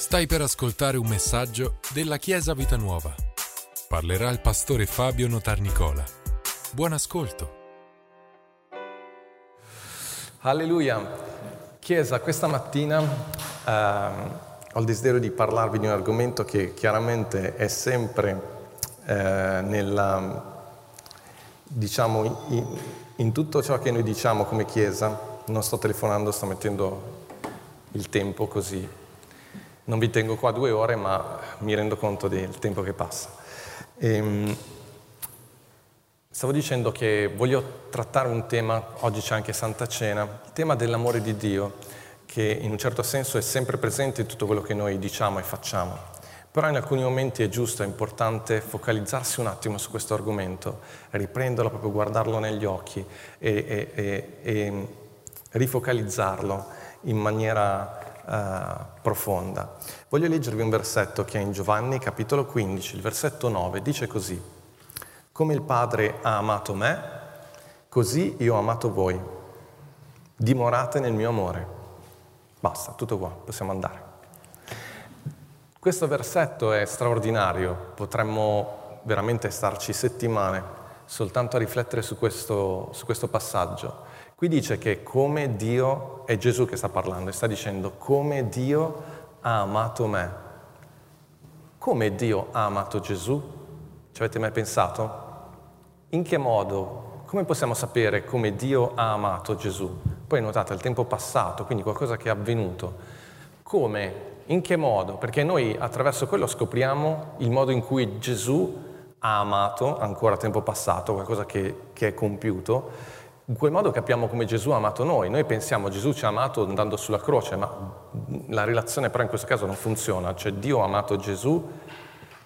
Stai per ascoltare un messaggio della Chiesa Vita Nuova. Parlerà il pastore Fabio Notarnicola. Buon ascolto. Alleluia. Chiesa, questa mattina eh, ho il desiderio di parlarvi di un argomento che chiaramente è sempre eh, nella, diciamo, in, in tutto ciò che noi diciamo come Chiesa. Non sto telefonando, sto mettendo il tempo così non vi tengo qua due ore, ma mi rendo conto del tempo che passa. Ehm, stavo dicendo che voglio trattare un tema, oggi c'è anche Santa Cena, il tema dell'amore di Dio, che in un certo senso è sempre presente in tutto quello che noi diciamo e facciamo. Però in alcuni momenti è giusto, è importante focalizzarsi un attimo su questo argomento, riprenderlo, proprio guardarlo negli occhi e, e, e, e rifocalizzarlo in maniera uh, profonda. Voglio leggervi un versetto che è in Giovanni capitolo 15, il versetto 9, dice così, come il Padre ha amato me, così io ho amato voi, dimorate nel mio amore. Basta, tutto qua, possiamo andare. Questo versetto è straordinario, potremmo veramente starci settimane soltanto a riflettere su questo, su questo passaggio. Qui dice che come Dio, è Gesù che sta parlando, e sta dicendo come Dio ha amato me. Come Dio ha amato Gesù? Ci avete mai pensato? In che modo? Come possiamo sapere come Dio ha amato Gesù? Poi notate il tempo passato, quindi qualcosa che è avvenuto. Come? In che modo? Perché noi attraverso quello scopriamo il modo in cui Gesù ha amato, ancora tempo passato, qualcosa che, che è compiuto, in quel modo capiamo come Gesù ha amato noi. Noi pensiamo Gesù ci ha amato andando sulla croce, ma la relazione però in questo caso non funziona. Cioè Dio ha amato Gesù,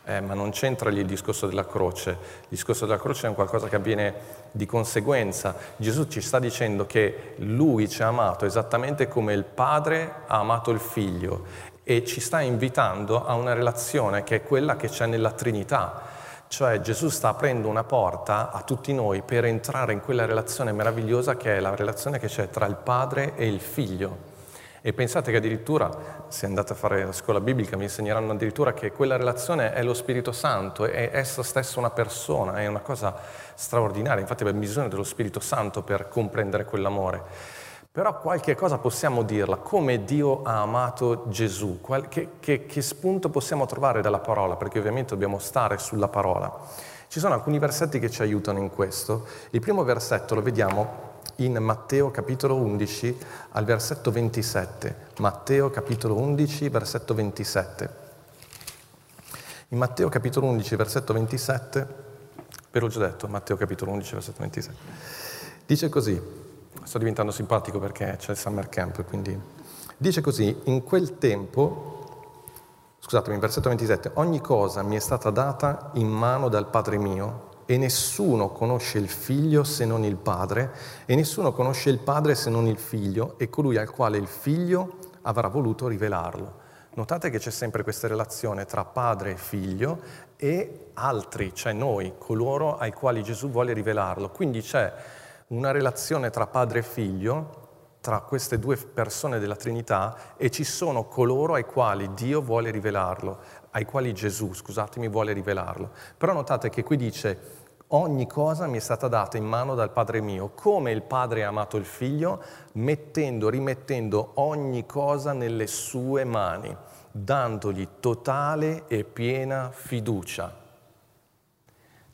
eh, ma non c'entra lì il discorso della croce. Il discorso della croce è un qualcosa che avviene di conseguenza. Gesù ci sta dicendo che Lui ci ha amato esattamente come il Padre ha amato il Figlio e ci sta invitando a una relazione che è quella che c'è nella Trinità cioè Gesù sta aprendo una porta a tutti noi per entrare in quella relazione meravigliosa che è la relazione che c'è tra il padre e il figlio. E pensate che addirittura, se andate a fare la scuola biblica, mi insegneranno addirittura che quella relazione è lo Spirito Santo, è essa stessa una persona, è una cosa straordinaria. Infatti abbiamo bisogno dello Spirito Santo per comprendere quell'amore. Però qualche cosa possiamo dirla, come Dio ha amato Gesù, che, che, che, spunto possiamo trovare dalla parola, perché ovviamente dobbiamo stare sulla parola. Ci sono alcuni versetti che ci aiutano in questo. Il primo versetto lo vediamo in Matteo capitolo 11 al versetto 27. Matteo capitolo 11 versetto 27. In Matteo capitolo 11 versetto 27, ve l'ho già detto, Matteo capitolo 11 versetto 27, dice così, sto diventando simpatico perché c'è il summer camp, quindi dice così, in quel tempo, scusatemi, versetto 27, ogni cosa mi è stata data in mano dal Padre mio e nessuno conosce il figlio se non il Padre e nessuno conosce il Padre se non il figlio e colui al quale il figlio avrà voluto rivelarlo. Notate che c'è sempre questa relazione tra padre e figlio e altri, cioè noi, coloro ai quali Gesù vuole rivelarlo. Quindi c'è una relazione tra padre e figlio, tra queste due persone della Trinità, e ci sono coloro ai quali Dio vuole rivelarlo, ai quali Gesù, scusatemi, vuole rivelarlo. Però notate che qui dice ogni cosa mi è stata data in mano dal Padre mio, come il Padre ha amato il Figlio, mettendo, rimettendo ogni cosa nelle sue mani, dandogli totale e piena fiducia,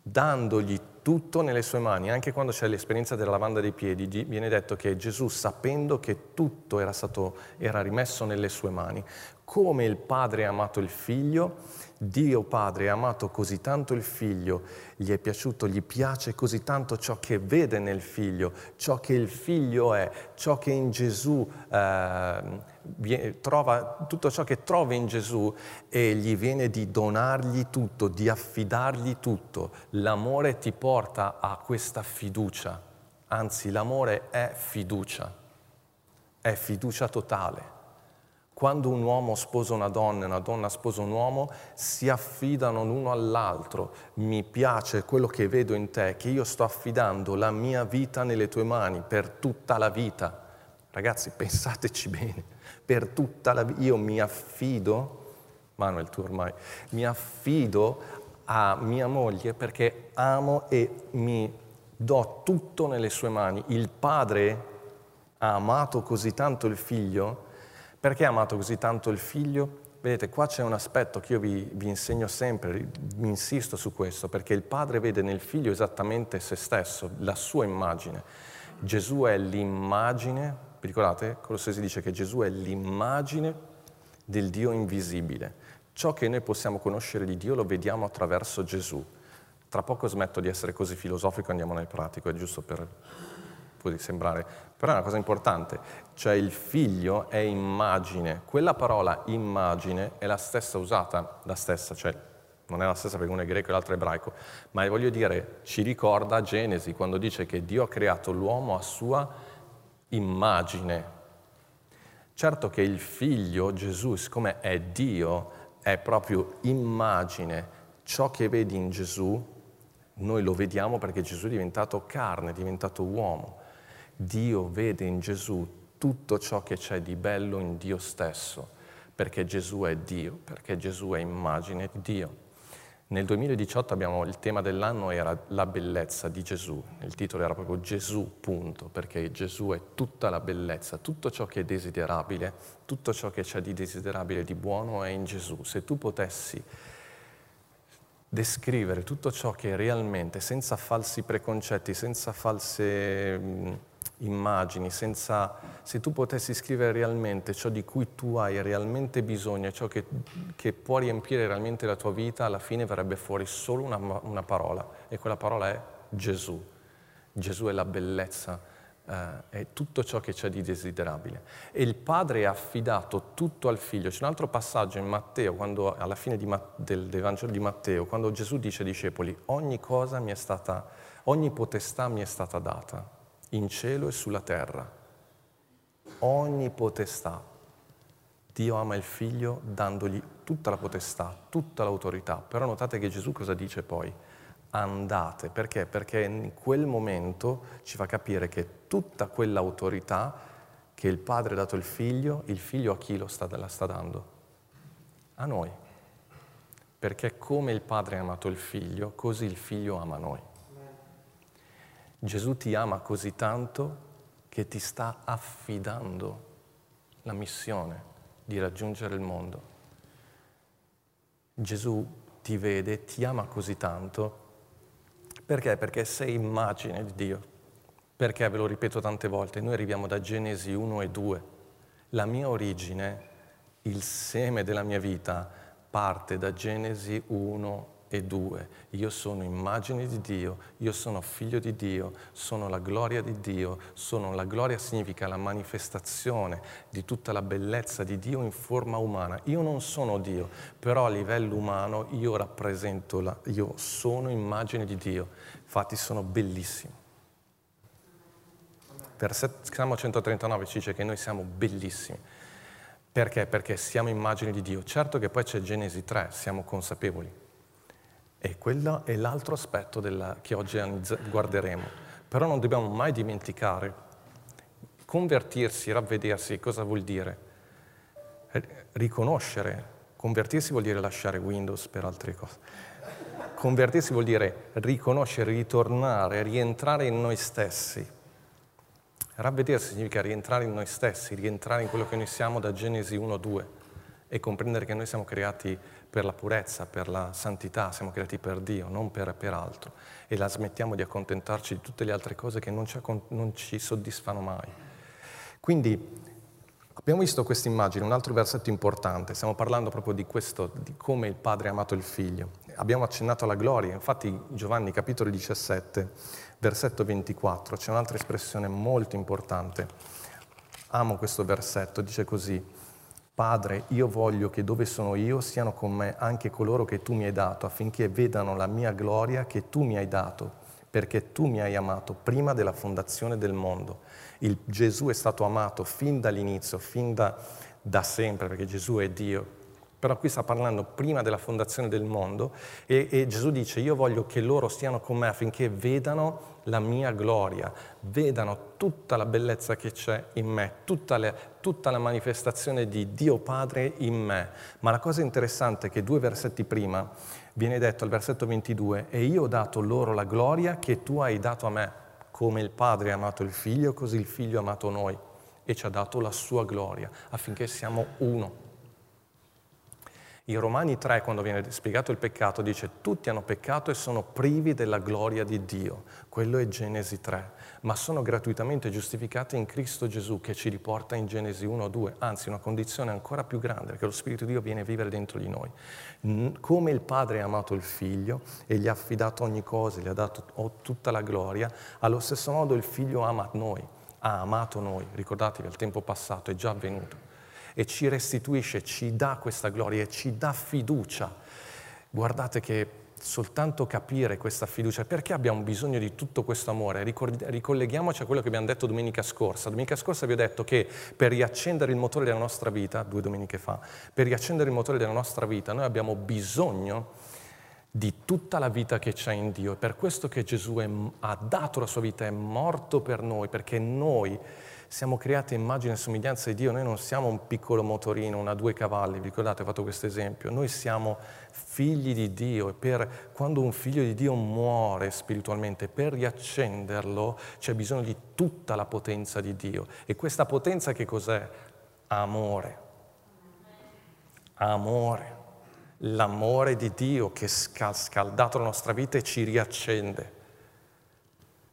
dandogli tutto nelle sue mani, anche quando c'è l'esperienza della lavanda dei piedi, viene detto che Gesù, sapendo che tutto era, stato, era rimesso nelle sue mani, come il Padre ha amato il Figlio, Dio Padre ha amato così tanto il Figlio, gli è piaciuto, gli piace così tanto ciò che vede nel Figlio, ciò che il Figlio è, ciò che in Gesù eh, trova, tutto ciò che trova in Gesù e gli viene di donargli tutto, di affidargli tutto. L'amore ti porta a questa fiducia, anzi l'amore è fiducia, è fiducia totale. Quando un uomo sposa una donna e una donna sposa un uomo, si affidano l'uno all'altro. Mi piace quello che vedo in te, che io sto affidando la mia vita nelle tue mani per tutta la vita. Ragazzi, pensateci bene, per tutta la vita io mi affido Manuel, tu ormai, mi affido a mia moglie perché amo e mi do tutto nelle sue mani. Il padre ha amato così tanto il figlio. Perché ha amato così tanto il figlio? Vedete, qua c'è un aspetto che io vi, vi, insegno sempre, mi insisto su questo, perché il padre vede nel figlio esattamente se stesso, la sua immagine. Gesù è l'immagine, vi ricordate? Colossesi dice che Gesù è l'immagine del Dio invisibile. Ciò che noi possiamo conoscere di Dio lo vediamo attraverso Gesù. Tra poco smetto di essere così filosofico e andiamo nel pratico, è giusto per sembrare, però è una cosa importante, cioè il figlio è immagine, quella parola immagine è la stessa usata, la stessa, cioè non è la stessa perché uno è greco e l'altro è ebraico, ma voglio dire, ci ricorda Genesi quando dice che Dio ha creato l'uomo a sua immagine. Certo che il figlio, Gesù, siccome è Dio, è proprio immagine, ciò che vedi in Gesù, noi lo vediamo perché Gesù è diventato carne, è diventato uomo. Dio vede in Gesù tutto ciò che c'è di bello in Dio stesso, perché Gesù è Dio, perché Gesù è immagine di Dio. Nel 2018 abbiamo, il tema dell'anno era la bellezza di Gesù, il titolo era proprio Gesù, punto, perché Gesù è tutta la bellezza, tutto ciò che è desiderabile, tutto ciò che c'è di desiderabile, di buono è in Gesù. Se tu potessi descrivere tutto ciò che realmente, senza falsi preconcetti, senza false immagini, senza, se tu potessi scrivere realmente ciò di cui tu hai realmente bisogno, ciò che, che può riempire realmente la tua vita, alla fine verrebbe fuori solo una, una parola e quella parola è Gesù. Gesù è la bellezza, eh, è tutto ciò che c'è di desiderabile. E il padre ha affidato tutto al figlio. C'è un altro passaggio in Matteo, quando, alla fine di, del, del Vangelo di Matteo, quando Gesù dice ai discepoli, ogni cosa mi è stata, ogni potestà mi è stata data in cielo e sulla terra. Ogni potestà. Dio ama il figlio dandogli tutta la potestà, tutta l'autorità. Però notate che Gesù cosa dice poi? Andate. Perché? Perché in quel momento ci fa capire che tutta quell'autorità che il padre ha dato al figlio, il figlio a chi lo sta, la sta dando? A noi. Perché come il padre ha amato il figlio, così il figlio ama noi. Gesù ti ama così tanto che ti sta affidando la missione di raggiungere il mondo. Gesù ti vede, ti ama così tanto. Perché? Perché sei immagine di Dio. Perché, ve lo ripeto tante volte, noi arriviamo da Genesi 1 e 2. La mia origine, il seme della mia vita, parte da Genesi 1 e due. Io sono immagine di Dio, io sono figlio di Dio, sono la gloria di Dio, sono la gloria significa la manifestazione di tutta la bellezza di Dio in forma umana. Io non sono Dio, però a livello umano io rappresento, la, io sono immagine di Dio, infatti sono bellissimo. Salmo 139 ci dice che noi siamo bellissimi. Perché? Perché siamo immagini di Dio. Certo che poi c'è Genesi 3, siamo consapevoli. E quello è l'altro aspetto della, che oggi guarderemo. Però non dobbiamo mai dimenticare, convertirsi, ravvedersi, cosa vuol dire? Riconoscere. Convertirsi vuol dire lasciare Windows per altre cose. Convertirsi vuol dire riconoscere, ritornare, rientrare in noi stessi. Ravvedersi significa rientrare in noi stessi, rientrare in quello che noi siamo da Genesi 1-2 e comprendere che noi siamo creati per la purezza, per la santità, siamo creati per Dio, non per, per altro. E la smettiamo di accontentarci di tutte le altre cose che non ci, non ci soddisfano mai. Quindi abbiamo visto questa immagine, un altro versetto importante, stiamo parlando proprio di questo, di come il Padre ha amato il Figlio. Abbiamo accennato alla gloria, infatti Giovanni capitolo 17, versetto 24, c'è un'altra espressione molto importante. Amo questo versetto, dice così, Padre, io voglio che dove sono io siano con me anche coloro che tu mi hai dato, affinché vedano la mia gloria che tu mi hai dato, perché tu mi hai amato prima della fondazione del mondo. Il Gesù è stato amato fin dall'inizio, fin da, da sempre, perché Gesù è Dio. Però qui sta parlando prima della fondazione del mondo e, e, Gesù dice io voglio che loro stiano con me affinché vedano la mia gloria, vedano tutta la bellezza che c'è in me, tutta, le, tutta la manifestazione di Dio Padre in me. Ma la cosa interessante è che due versetti prima viene detto al versetto 22 e io ho dato loro la gloria che tu hai dato a me, come il Padre ha amato il Figlio, così il Figlio ha amato noi e ci ha dato la sua gloria affinché siamo uno. In Romani 3, quando viene spiegato il peccato, dice tutti hanno peccato e sono privi della gloria di Dio. Quello è Genesi 3. Ma sono gratuitamente giustificati in Cristo Gesù che ci riporta in Genesi 1 o 2, anzi una condizione ancora più grande, che lo Spirito di Dio viene a vivere dentro di noi. Come il Padre ha amato il Figlio e gli ha affidato ogni cosa, gli ha dato tutta la gloria, allo stesso modo il Figlio ama noi, ha amato noi. Ricordatevi, il tempo passato è già avvenuto e ci restituisce, ci dà questa gloria e ci dà fiducia. Guardate che soltanto capire questa fiducia, perché abbiamo bisogno di tutto questo amore? ricolleghiamoci a quello che abbiamo detto domenica scorsa. Domenica scorsa vi ho detto che per riaccendere il motore della nostra vita, due domeniche fa, per riaccendere il motore della nostra vita noi abbiamo bisogno di tutta la vita che c'è in Dio. È per questo che Gesù è, ha dato la sua vita, è morto per noi, perché noi siamo creati immagine e somiglianza di Dio, noi non siamo un piccolo motorino, una due cavalli, vi ricordate, ho fatto questo esempio, noi siamo figli di Dio e per, quando un figlio di Dio muore spiritualmente, per riaccenderlo c'è bisogno di tutta la potenza di Dio. E questa potenza che cos'è? Amore. Amore. L'amore di Dio che ha scaldato la nostra vita e ci riaccende.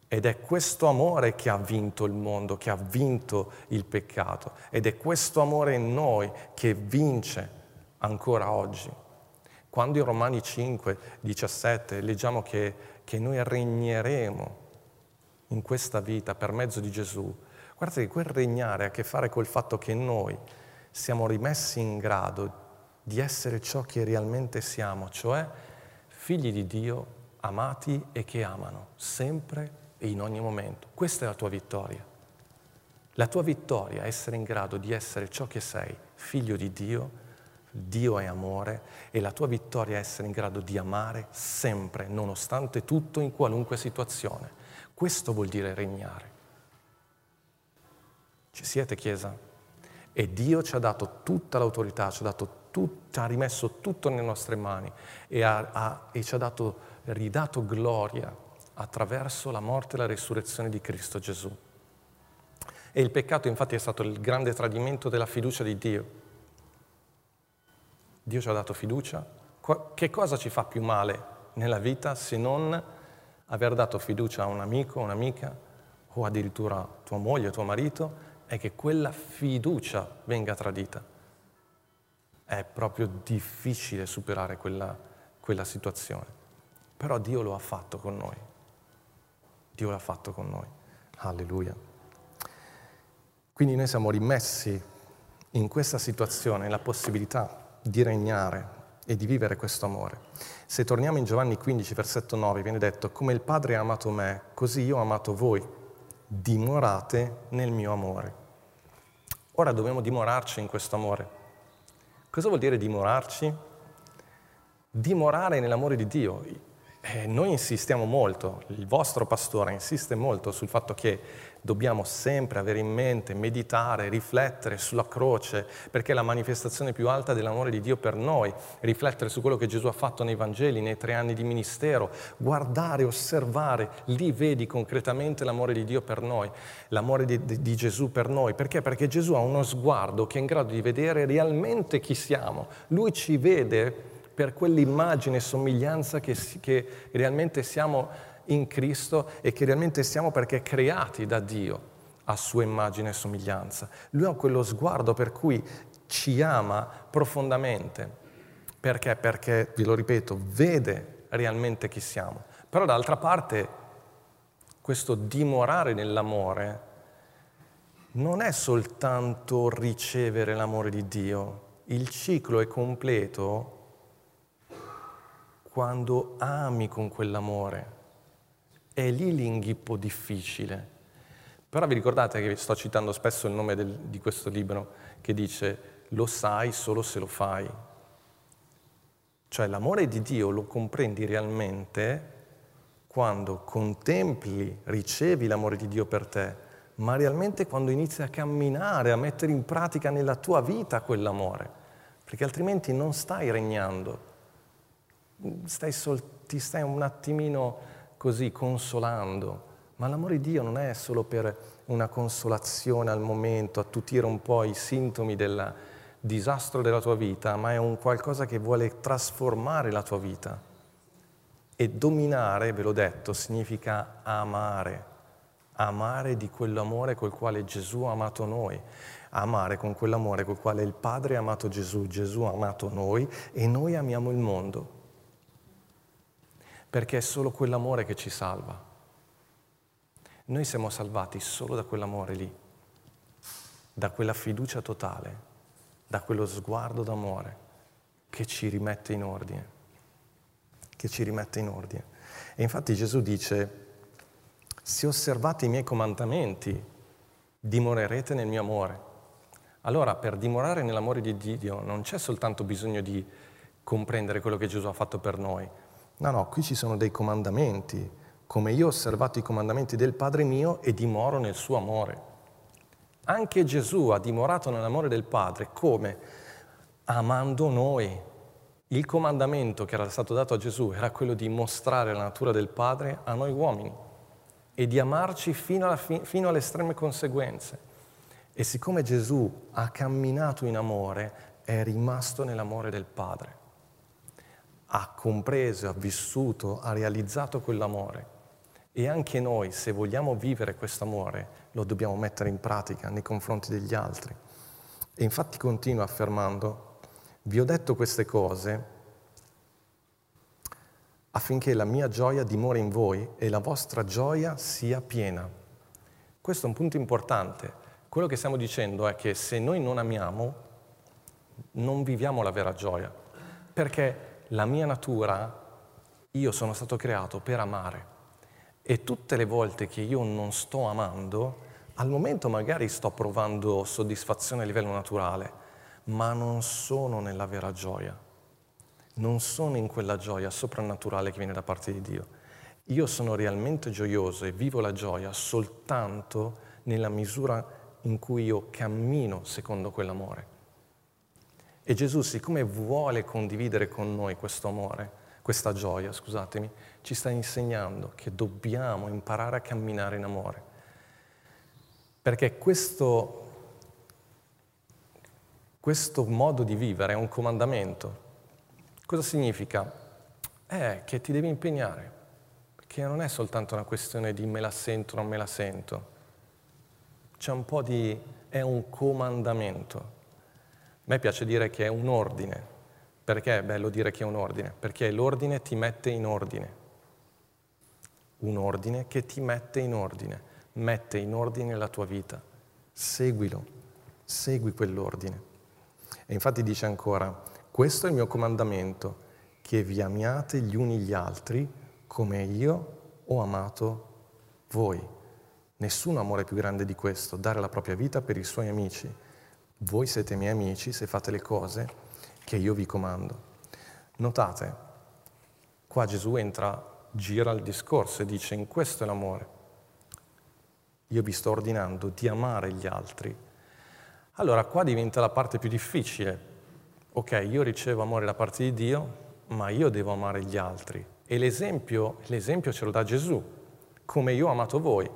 Ed è questo amore che ha vinto il mondo, che ha vinto il peccato. Ed è questo amore in noi che vince ancora oggi. Quando in Romani 5, 17 leggiamo che, che noi regneremo in questa vita per mezzo di Gesù, guardate che quel regnare ha a che fare col fatto che noi siamo rimessi in grado di essere ciò che realmente siamo, cioè figli di Dio amati e che amano sempre e in ogni momento. Questa è la tua vittoria. La tua vittoria è essere in grado di essere ciò che sei, figlio di Dio, Dio è amore e la tua vittoria è essere in grado di amare sempre, nonostante tutto, in qualunque situazione. Questo vuol dire regnare. Ci siete, Chiesa? E Dio ci ha dato tutta l'autorità, ci ha, tut- ci ha rimesso tutto nelle nostre mani e, ha, ha, e ci ha dato, ridato gloria attraverso la morte e la risurrezione di Cristo Gesù. E il peccato infatti è stato il grande tradimento della fiducia di Dio. Dio ci ha dato fiducia. Che cosa ci fa più male nella vita se non aver dato fiducia a un amico, un'amica o addirittura tua moglie, tuo marito e che quella fiducia venga tradita? È proprio difficile superare quella, quella situazione. Però Dio lo ha fatto con noi. Dio l'ha fatto con noi. Alleluia. Quindi noi siamo rimessi in questa situazione, la possibilità di regnare e di vivere questo amore. Se torniamo in Giovanni 15, versetto 9, viene detto, come il Padre ha amato me, così io ho amato voi, dimorate nel mio amore. Ora dobbiamo dimorarci in questo amore. Cosa vuol dire dimorarci? Dimorare nell'amore di Dio. Eh, noi insistiamo molto, il vostro pastore insiste molto sul fatto che dobbiamo sempre avere in mente, meditare, riflettere sulla croce, perché è la manifestazione più alta dell'amore di Dio per noi, riflettere su quello che Gesù ha fatto nei Vangeli, nei tre anni di ministero, guardare, osservare, lì vedi concretamente l'amore di Dio per noi, l'amore di, di, di Gesù per noi. Perché? Perché Gesù ha uno sguardo che è in grado di vedere realmente chi siamo. Lui ci vede per quell'immagine e somiglianza che, che realmente siamo in Cristo e che realmente siamo perché creati da Dio a sua immagine e somiglianza. Lui ha quello sguardo per cui ci ama profondamente. Perché? Perché, vi lo ripeto, vede realmente chi siamo. Però d'altra parte questo dimorare nell'amore non è soltanto ricevere l'amore di Dio, il ciclo è completo quando ami con quell'amore. È lì l'inghippo difficile. Però vi ricordate che sto citando spesso il nome del, di questo libro che dice lo sai solo se lo fai. Cioè l'amore di Dio lo comprendi realmente quando contempli, ricevi l'amore di Dio per te, ma realmente quando inizi a camminare, a mettere in pratica nella tua vita quell'amore, perché altrimenti non stai regnando, stai sol- ti stai un attimino così consolando, ma l'amore di Dio non è solo per una consolazione al momento, attutire un po' i sintomi del disastro della tua vita, ma è un qualcosa che vuole trasformare la tua vita. E dominare, ve l'ho detto, significa amare, amare di quell'amore col quale Gesù ha amato noi, amare con quell'amore col quale il Padre ha amato Gesù, Gesù ha amato noi e noi amiamo il mondo. Perché è solo quell'amore che ci salva. Noi siamo salvati solo da quell'amore lì, da quella fiducia totale, da quello sguardo d'amore che ci rimette in ordine, che ci rimette in ordine. E infatti Gesù dice, se osservate i miei comandamenti, dimorerete nel mio amore. Allora, per dimorare nell'amore di Dio non c'è soltanto bisogno di comprendere quello che Gesù ha fatto per noi. No, no, qui ci sono dei comandamenti, come io ho osservato i comandamenti del Padre mio e dimoro nel suo amore. Anche Gesù ha dimorato nell'amore del Padre come? Amando noi. Il comandamento che era stato dato a Gesù era quello di mostrare la natura del Padre a noi uomini e di amarci fino, fi- fino alle estreme conseguenze. E siccome Gesù ha camminato in amore, è rimasto nell'amore del Padre. Ha compreso, ha vissuto, ha realizzato quell'amore. E anche noi, se vogliamo vivere questo amore, lo dobbiamo mettere in pratica nei confronti degli altri. E infatti continua affermando, vi ho detto queste cose affinché la mia gioia dimori in voi e la vostra gioia sia piena. Questo è un punto importante. Quello che stiamo dicendo è che se noi non amiamo, non viviamo la vera gioia, perché la mia natura, io sono stato creato per amare e tutte le volte che io non sto amando, al momento magari sto provando soddisfazione a livello naturale, ma non sono nella vera gioia non sono in quella gioia soprannaturale che viene da parte di Dio. Io sono realmente gioioso e vivo la gioia soltanto nella misura in cui io cammino secondo quell'amore. E Gesù, siccome vuole condividere con noi questo amore, questa gioia, scusatemi, ci sta insegnando che dobbiamo imparare a camminare in amore. Perché questo, questo modo di vivere è un comandamento Cosa significa? È che ti devi impegnare, perché non è soltanto una questione di me la sento o non me la sento. C'è un po' di... è un comandamento. A me piace dire che è un ordine. Perché è bello dire che è un ordine? Perché l'ordine ti mette in ordine. Un ordine che ti mette in ordine, mette in ordine la tua vita. Seguilo, segui quell'ordine. E infatti dice ancora, questo è il mio comandamento, che vi amiate gli uni gli altri come io ho amato voi. Nessun amore più grande di questo, dare la propria vita per i suoi amici. Voi siete miei amici se fate le cose che io vi comando. Notate, qua Gesù entra, gira il discorso e dice, in questo è l'amore. Io vi sto ordinando di amare gli altri. Allora qua diventa la parte più difficile, ok, io ricevo amore da parte di Dio, ma io devo amare gli altri. E l'esempio, l'esempio ce lo dà Gesù, come io ho amato voi.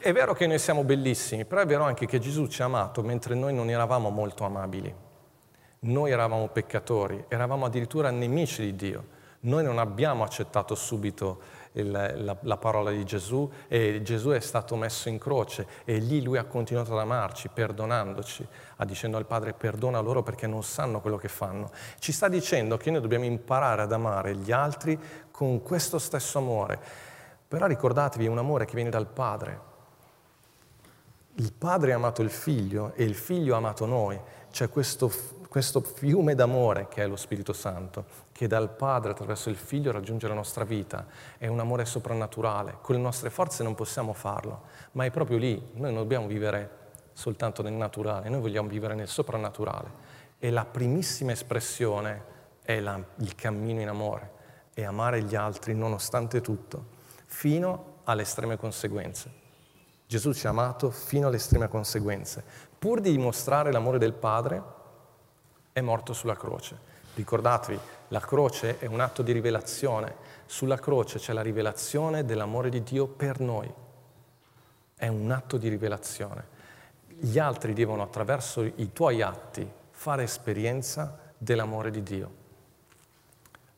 È vero che noi siamo bellissimi, però è vero anche che Gesù ci ha amato mentre noi non eravamo molto amabili. Noi eravamo peccatori, eravamo addirittura nemici di Dio. Noi non abbiamo accettato subito il, la, la, parola di Gesù e Gesù è stato messo in croce e lì lui ha continuato ad amarci, perdonandoci, dicendo al Padre perdona loro perché non sanno quello che fanno. Ci sta dicendo che noi dobbiamo imparare ad amare gli altri con questo stesso amore. Però ricordatevi, è un amore che viene dal Padre. Il Padre ha amato il Figlio e il Figlio ha amato noi. C'è questo questo fiume d'amore che è lo Spirito Santo, che dal Padre attraverso il Figlio raggiunge la nostra vita, è un amore soprannaturale. Con le nostre forze non possiamo farlo, ma è proprio lì. Noi non dobbiamo vivere soltanto nel naturale, noi vogliamo vivere nel soprannaturale. E la primissima espressione è la, il cammino in amore, è amare gli altri nonostante tutto, fino alle estreme conseguenze. Gesù ci ha amato fino alle estreme conseguenze. Pur di dimostrare l'amore del Padre, è morto sulla croce. Ricordatevi, la croce è un atto di rivelazione. Sulla croce c'è la rivelazione dell'amore di Dio per noi. È un atto di rivelazione. Gli altri devono, attraverso i tuoi atti, fare esperienza dell'amore di Dio.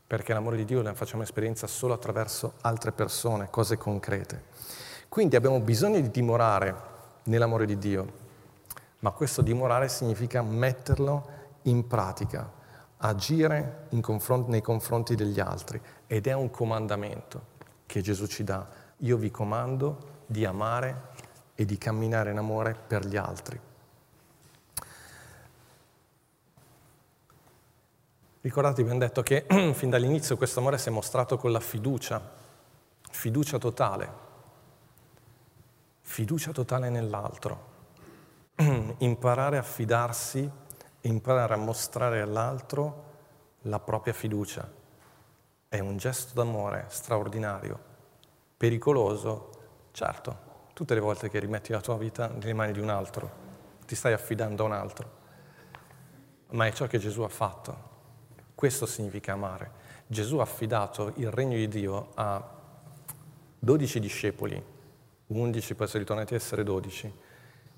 Perché l'amore di Dio ne facciamo esperienza solo attraverso altre persone, cose concrete. Quindi abbiamo bisogno di dimorare nell'amore di Dio, ma questo dimorare significa metterlo in pratica, agire confronti, nei confronti degli altri ed è un comandamento che Gesù ci dà. Io vi comando di amare e di camminare in amore per gli altri. Ricordate, abbiamo detto che fin dall'inizio questo amore si è mostrato con la fiducia, fiducia totale fiducia totale nell'altro, imparare a fidarsi, imparare a mostrare all'altro la propria fiducia. È un gesto d'amore straordinario, pericoloso, certo, tutte le volte che rimetti la tua vita nelle mani di un altro, ti stai affidando a un altro, ma è ciò che Gesù ha fatto. Questo significa amare. Gesù ha affidato il regno di Dio a dodici discepoli 11, poi sono ritornati a essere 12.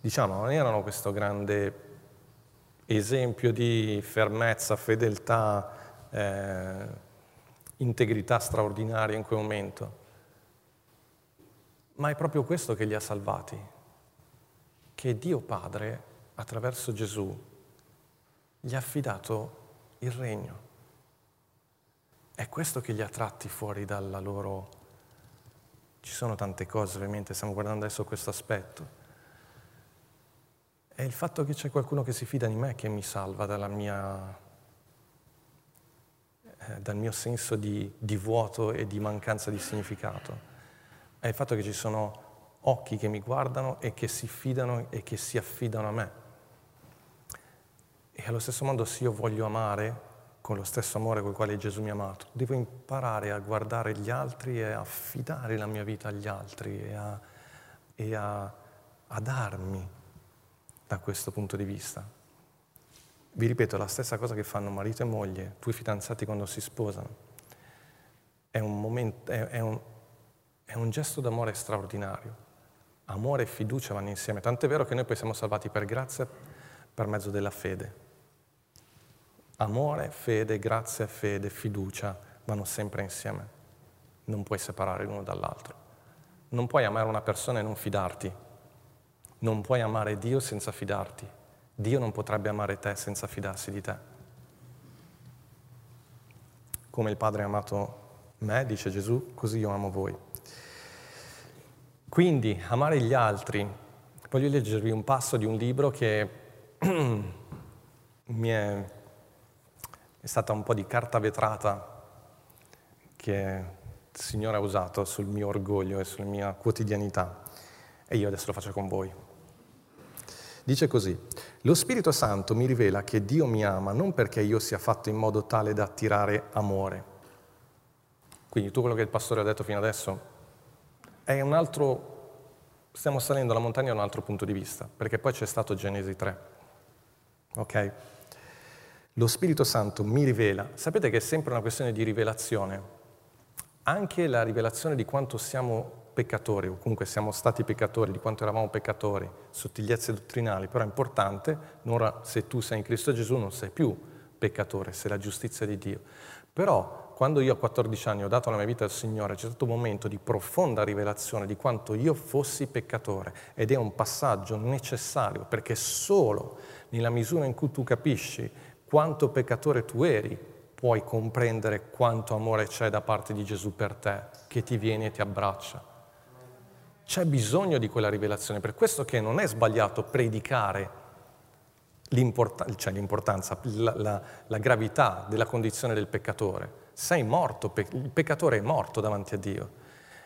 Diciamo, non erano questo grande esempio di fermezza, fedeltà, eh, integrità straordinaria in quel momento. Ma è proprio questo che li ha salvati, che Dio Padre, attraverso Gesù, gli ha affidato il regno. È questo che li ha tratti fuori dalla loro ci sono tante cose, ovviamente, stiamo guardando adesso questo aspetto. È il fatto che c'è qualcuno che si fida di me che mi salva mia, eh, dal mio senso di, di vuoto e di mancanza di significato. È il fatto che ci sono occhi che mi guardano e che si fidano e che si affidano a me. E allo stesso modo se io voglio amare, con lo stesso amore con il quale Gesù mi ha amato. Devo imparare a guardare gli altri e a affidare la mia vita agli altri e a, e a, a darmi da questo punto di vista. Vi ripeto, è la stessa cosa che fanno marito e moglie, due fidanzati quando si sposano. È un, momento, è, è un, è un gesto d'amore straordinario. Amore e fiducia vanno insieme, tant'è vero che noi poi siamo salvati per grazia per mezzo della fede. Amore, fede, grazia, fede, fiducia vanno sempre insieme. Non puoi separare l'uno dall'altro. Non puoi amare una persona e non fidarti. Non puoi amare Dio senza fidarti. Dio non potrebbe amare te senza fidarsi di te. Come il Padre ha amato me, dice Gesù, così io amo voi. Quindi, amare gli altri. Voglio leggervi un passo di un libro che mi è è stata un po' di carta vetrata che il Signore ha usato sul mio orgoglio e sulla mia quotidianità e io adesso lo faccio con voi. Dice così, lo Spirito Santo mi rivela che Dio mi ama non perché io sia fatto in modo tale da attirare amore. Quindi tu quello che il pastore ha detto fino adesso è un altro, stiamo salendo la montagna da un altro punto di vista, perché poi c'è stato Genesi 3. Ok? Lo Spirito Santo mi rivela. Sapete che è sempre una questione di rivelazione. Anche la rivelazione di quanto siamo peccatori, o comunque siamo stati peccatori, di quanto eravamo peccatori, sottigliezze dottrinali, però è importante, ora se tu sei in Cristo Gesù non sei più peccatore, sei la giustizia di Dio. Però quando io a 14 anni ho dato la mia vita al Signore, c'è stato un momento di profonda rivelazione di quanto io fossi peccatore ed è un passaggio necessario perché solo nella misura in cui tu capisci quanto peccatore tu eri, puoi comprendere quanto amore c'è da parte di Gesù per te, che ti viene e ti abbraccia. C'è bisogno di quella rivelazione, per questo che non è sbagliato predicare l'importanza, cioè l'importanza la, la, la gravità della condizione del peccatore. Sei morto, il peccatore è morto davanti a Dio.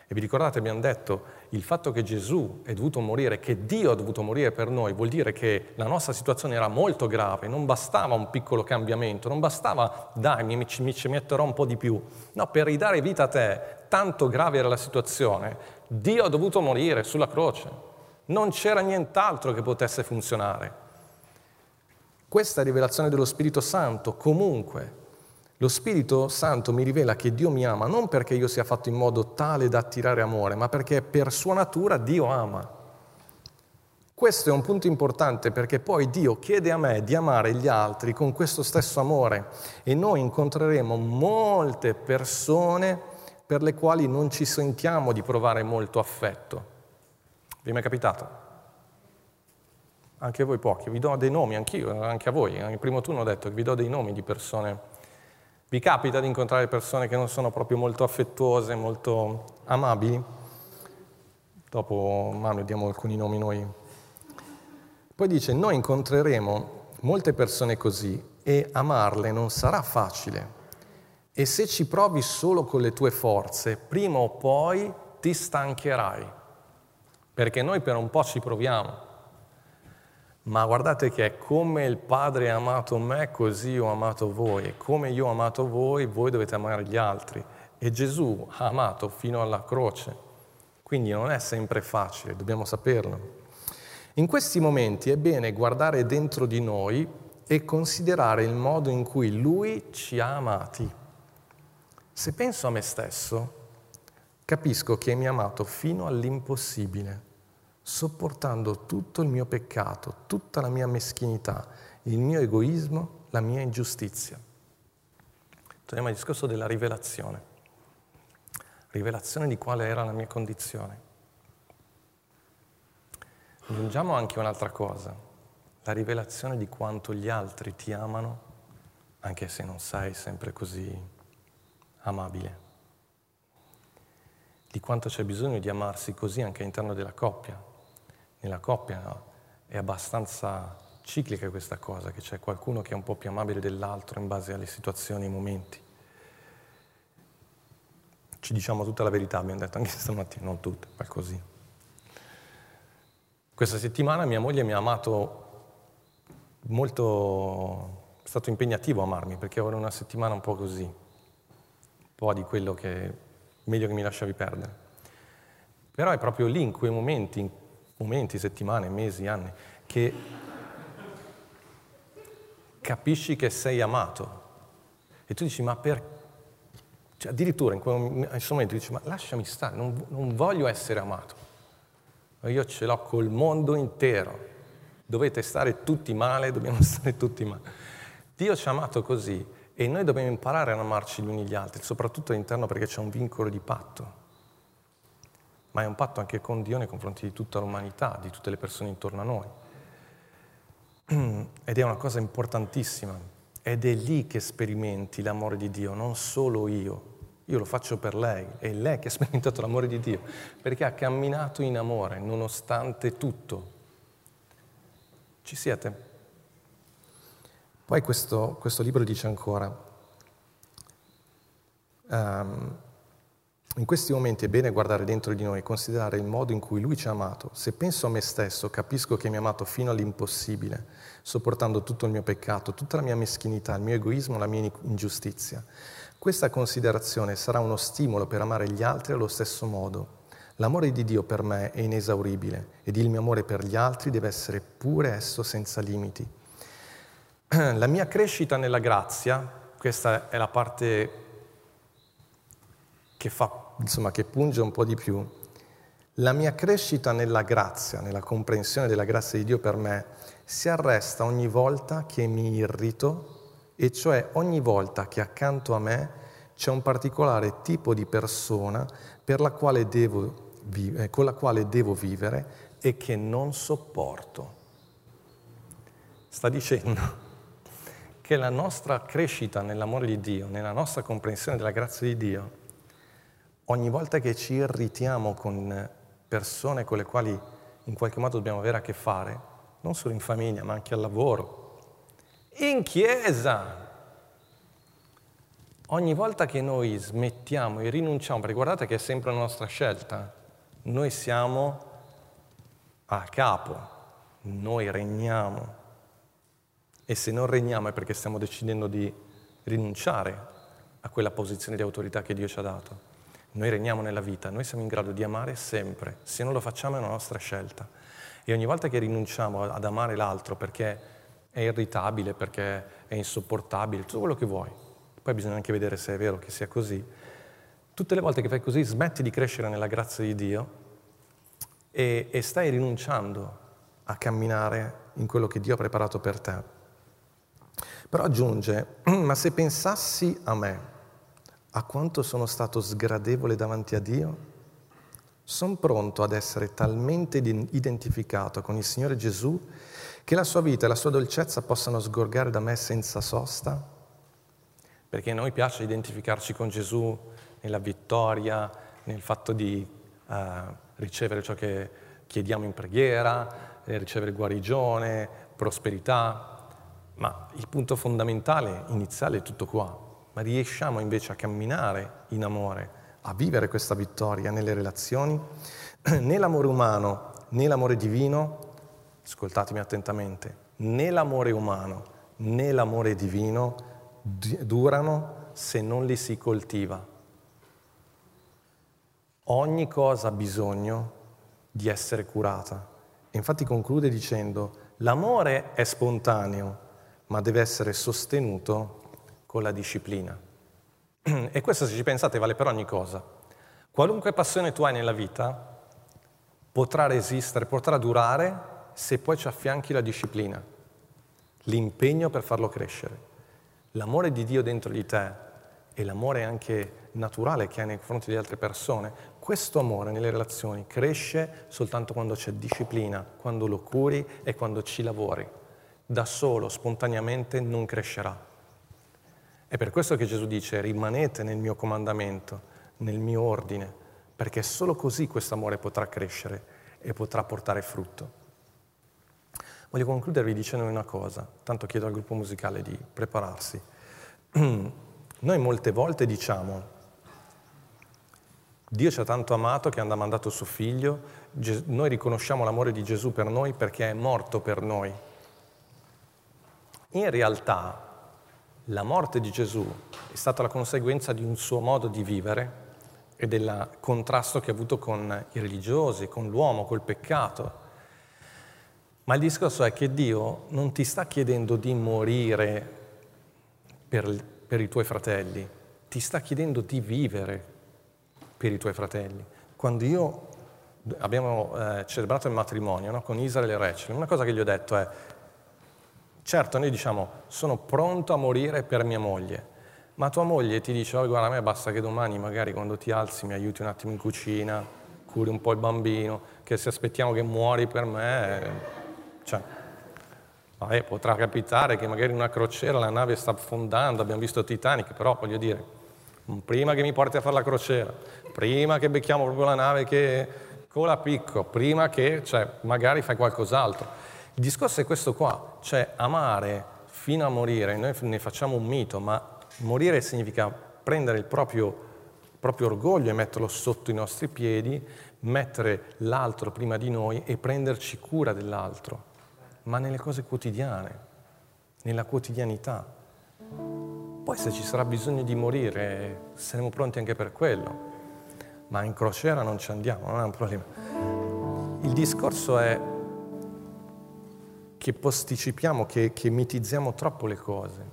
E vi ricordate, abbiamo detto, il fatto che Gesù è dovuto morire, che Dio ha dovuto morire per noi, vuol dire che la nostra situazione era molto grave, non bastava un piccolo cambiamento, non bastava, dai, mi, mi ci metterò un po' di più. No, per ridare vita a te, tanto grave era la situazione, Dio ha dovuto morire sulla croce. Non c'era nient'altro che potesse funzionare. Questa rivelazione dello Spirito Santo comunque lo Spirito Santo mi rivela che Dio mi ama non perché io sia fatto in modo tale da attirare amore, ma perché per sua natura Dio ama. Questo è un punto importante perché poi Dio chiede a me di amare gli altri con questo stesso amore e noi incontreremo molte persone per le quali non ci sentiamo di provare molto affetto. Vi è mai capitato? Anche voi pochi, vi do dei nomi, anch'io, anche a voi. Nel primo turno ho detto che vi do dei nomi di persone vi capita di incontrare persone che non sono proprio molto affettuose, molto amabili? Dopo Manu diamo alcuni nomi noi. Poi dice, noi incontreremo molte persone così e amarle non sarà facile. E se ci provi solo con le tue forze, prima o poi ti stancherai. Perché noi per un po' ci proviamo, ma guardate che è come il Padre ha amato me, così ho amato voi, e come io ho amato voi, voi dovete amare gli altri. E Gesù ha amato fino alla croce, quindi non è sempre facile, dobbiamo saperlo. In questi momenti è bene guardare dentro di noi e considerare il modo in cui Lui ci ha amati. Se penso a me stesso, capisco che mi ha amato fino all'impossibile sopportando tutto il mio peccato, tutta la mia meschinità, il mio egoismo, la mia ingiustizia. Torniamo al discorso della rivelazione. Rivelazione di quale era la mia condizione. Aggiungiamo anche un'altra cosa, la rivelazione di quanto gli altri ti amano, anche se non sei sempre così amabile. Di quanto c'è bisogno di amarsi così anche all'interno della coppia, nella coppia no? è abbastanza ciclica questa cosa, che c'è qualcuno che è un po' più amabile dell'altro in base alle situazioni, ai momenti. Ci diciamo tutta la verità, abbiamo detto anche stamattina, non tutta, così. Questa settimana mia moglie mi ha amato molto, è stato impegnativo amarmi perché ora una settimana un po' così, un po' di quello che meglio che mi lasciavi perdere. Però è proprio lì, in quei momenti, in momenti, settimane, mesi, anni, che capisci che sei amato. E tu dici, ma per... Cioè, addirittura in questo momento dici, ma lasciami stare, non, non voglio essere amato. Io ce l'ho col mondo intero. Dovete stare tutti male, dobbiamo stare tutti male. Dio ci ha amato così e noi dobbiamo imparare ad amarci gli uni gli altri, soprattutto all'interno perché c'è un vincolo di patto ma è un patto anche con Dio nei confronti di tutta l'umanità, di tutte le persone intorno a noi. Ed è una cosa importantissima, ed è lì che sperimenti l'amore di Dio, non solo io. Io lo faccio per lei, è lei che ha sperimentato l'amore di Dio, perché ha camminato in amore nonostante tutto. Ci siete? Poi questo, questo libro dice ancora, um, in questi momenti è bene guardare dentro di noi e considerare il modo in cui Lui ci ha amato. Se penso a me stesso, capisco che mi ha amato fino all'impossibile, sopportando tutto il mio peccato, tutta la mia meschinità, il mio egoismo, la mia ingiustizia. Questa considerazione sarà uno stimolo per amare gli altri allo stesso modo. L'amore di Dio per me è inesauribile ed il mio amore per gli altri deve essere pure esso senza limiti. La mia crescita nella grazia, questa è la parte che fa insomma, che punge un po' di più, la mia crescita nella grazia, nella comprensione della grazia di Dio per me, si arresta ogni volta che mi irrito, e cioè ogni volta che accanto a me c'è un particolare tipo di persona la vivere, con la quale devo vivere e che non sopporto. Sta dicendo che la nostra crescita nell'amore di Dio, nella nostra comprensione della grazia di Dio, ogni volta che ci irritiamo con persone con le quali in qualche modo dobbiamo avere a che fare, non solo in famiglia, ma anche al lavoro, in chiesa, ogni volta che noi smettiamo e rinunciamo, perché guardate che è sempre la nostra scelta, noi siamo a capo, noi regniamo. E se non regniamo è perché stiamo decidendo di rinunciare a quella posizione di autorità che Dio ci ha dato. Noi regniamo nella vita, noi siamo in grado di amare sempre, se non lo facciamo è una nostra scelta. E ogni volta che rinunciamo ad amare l'altro perché è irritabile, perché è insopportabile, tutto quello che vuoi, poi bisogna anche vedere se è vero che sia così, tutte le volte che fai così smetti di crescere nella grazia di Dio e, e stai rinunciando a camminare in quello che Dio ha preparato per te. Però aggiunge, ma se pensassi a me, a quanto sono stato sgradevole davanti a Dio, sono pronto ad essere talmente identificato con il Signore Gesù che la sua vita e la sua dolcezza possano sgorgare da me senza sosta? Perché a noi piace identificarci con Gesù nella vittoria, nel fatto di uh, ricevere ciò che chiediamo in preghiera, eh, ricevere guarigione, prosperità, ma il punto fondamentale, iniziale è tutto qua. Ma riusciamo invece a camminare in amore, a vivere questa vittoria nelle relazioni, né l'amore umano né l'amore divino, ascoltatemi attentamente, né l'amore umano né l'amore divino durano se non li si coltiva. Ogni cosa ha bisogno di essere curata. E infatti conclude dicendo, l'amore è spontaneo, ma deve essere sostenuto con la disciplina. E questo, se ci pensate, vale per ogni cosa. Qualunque passione tu hai nella vita potrà resistere, potrà durare se poi ci affianchi la disciplina, l'impegno per farlo crescere. L'amore di Dio dentro di te e l'amore anche naturale che hai nei confronti di altre persone, questo amore nelle relazioni cresce soltanto quando c'è disciplina, quando lo curi e quando ci lavori. Da solo, spontaneamente, non crescerà. È per questo che Gesù dice rimanete nel mio comandamento, nel mio ordine, perché solo così questo amore potrà crescere e potrà portare frutto. Voglio concludervi dicendo una cosa, tanto chiedo al gruppo musicale di prepararsi. Noi molte volte diciamo, Dio ci ha tanto amato che ha mandato suo figlio, noi riconosciamo l'amore di Gesù per noi perché è morto per noi. In realtà la morte di Gesù è stata la conseguenza di un suo modo di vivere e del contrasto che ha avuto con i religiosi, con l'uomo, col peccato. Ma il discorso è che Dio non ti sta chiedendo di morire per, per i tuoi fratelli, ti sta chiedendo di vivere per i tuoi fratelli. Quando io abbiamo eh, celebrato il matrimonio no, con Israele e Rachel, una cosa che gli ho detto è Certo, noi diciamo, sono pronto a morire per mia moglie, ma tua moglie ti dice, oh, guarda, a me basta che domani magari quando ti alzi mi aiuti un attimo in cucina, curi un po' il bambino, che se aspettiamo che muori per me, cioè, vabbè, potrà capitare che magari una crociera la nave sta affondando, abbiamo visto Titanic, però voglio dire, prima che mi porti a fare la crociera, prima che becchiamo proprio la nave che cola picco, prima che, cioè, magari fai qualcos'altro. Il discorso è questo qua, cioè amare fino a morire, noi ne facciamo un mito, ma morire significa prendere il proprio, proprio orgoglio e metterlo sotto i nostri piedi, mettere l'altro prima di noi e prenderci cura dell'altro, ma nelle cose quotidiane, nella quotidianità. Poi se ci sarà bisogno di morire, saremo pronti anche per quello, ma in crociera non ci andiamo, non è un problema. Il discorso è che posticipiamo, che, che mitizziamo troppo le cose.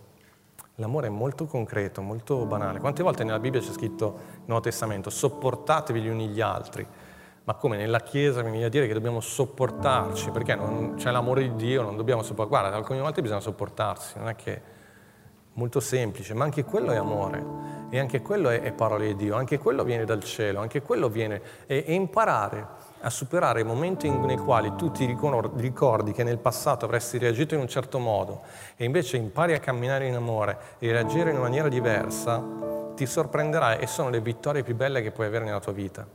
L'amore è molto concreto, molto banale. Quante volte nella Bibbia c'è scritto nel Nuovo Testamento sopportatevi gli uni gli altri? Ma come nella Chiesa mi viene a dire che dobbiamo sopportarci, perché non c'è l'amore di Dio, non dobbiamo sopportarci. Guarda, alcune volte bisogna sopportarsi, non è che è molto semplice, ma anche quello è amore, e anche quello è, è parola di Dio, anche quello viene dal cielo, anche quello viene, e, e imparare a superare i momenti nei quali tu ti ricordi che nel passato avresti reagito in un certo modo e invece impari a camminare in amore e reagire in maniera diversa, ti sorprenderai e sono le vittorie più belle che puoi avere nella tua vita.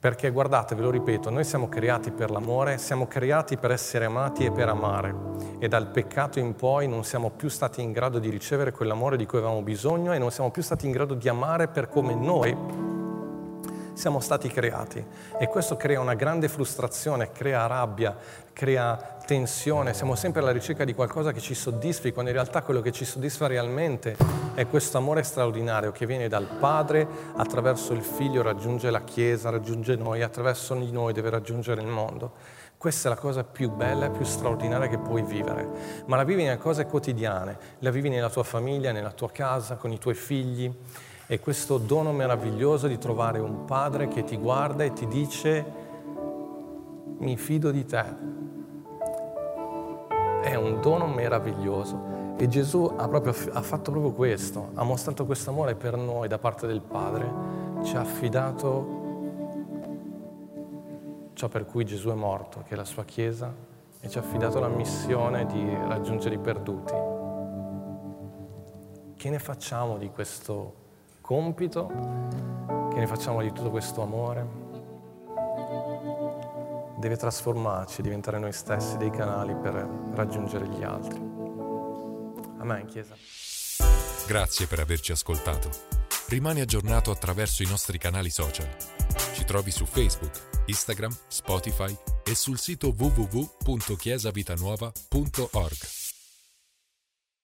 Perché guardate, ve lo ripeto, noi siamo creati per l'amore, siamo creati per essere amati e per amare. E dal peccato in poi non siamo più stati in grado di ricevere quell'amore di cui avevamo bisogno e non siamo più stati in grado di amare per come noi siamo stati creati. E questo crea una grande frustrazione, crea rabbia, crea tensione, siamo sempre alla ricerca di qualcosa che ci soddisfi, quando in realtà quello che ci soddisfa realmente è questo amore straordinario che viene dal Padre, attraverso il Figlio raggiunge la Chiesa, raggiunge noi, attraverso di noi deve raggiungere il mondo. Questa è la cosa più bella e più straordinaria che puoi vivere, ma la vivi nelle cose quotidiane, la vivi nella tua famiglia, nella tua casa, con i tuoi figli e questo dono meraviglioso di trovare un padre che ti guarda e ti dice mi fido di te. È un dono meraviglioso e Gesù ha, proprio, ha fatto proprio questo, ha mostrato questo amore per noi da parte del Padre, ci ha affidato ciò per cui Gesù è morto, che è la sua Chiesa, e ci ha affidato la missione di raggiungere i perduti. Che ne facciamo di questo compito, che ne facciamo di tutto questo amore. Deve trasformarci, diventare noi stessi dei canali per raggiungere gli altri. Amen, Chiesa. Grazie per averci ascoltato. Rimani aggiornato attraverso i nostri canali social. Ci trovi su Facebook, Instagram, Spotify e sul sito www.chiesavitanuova.org.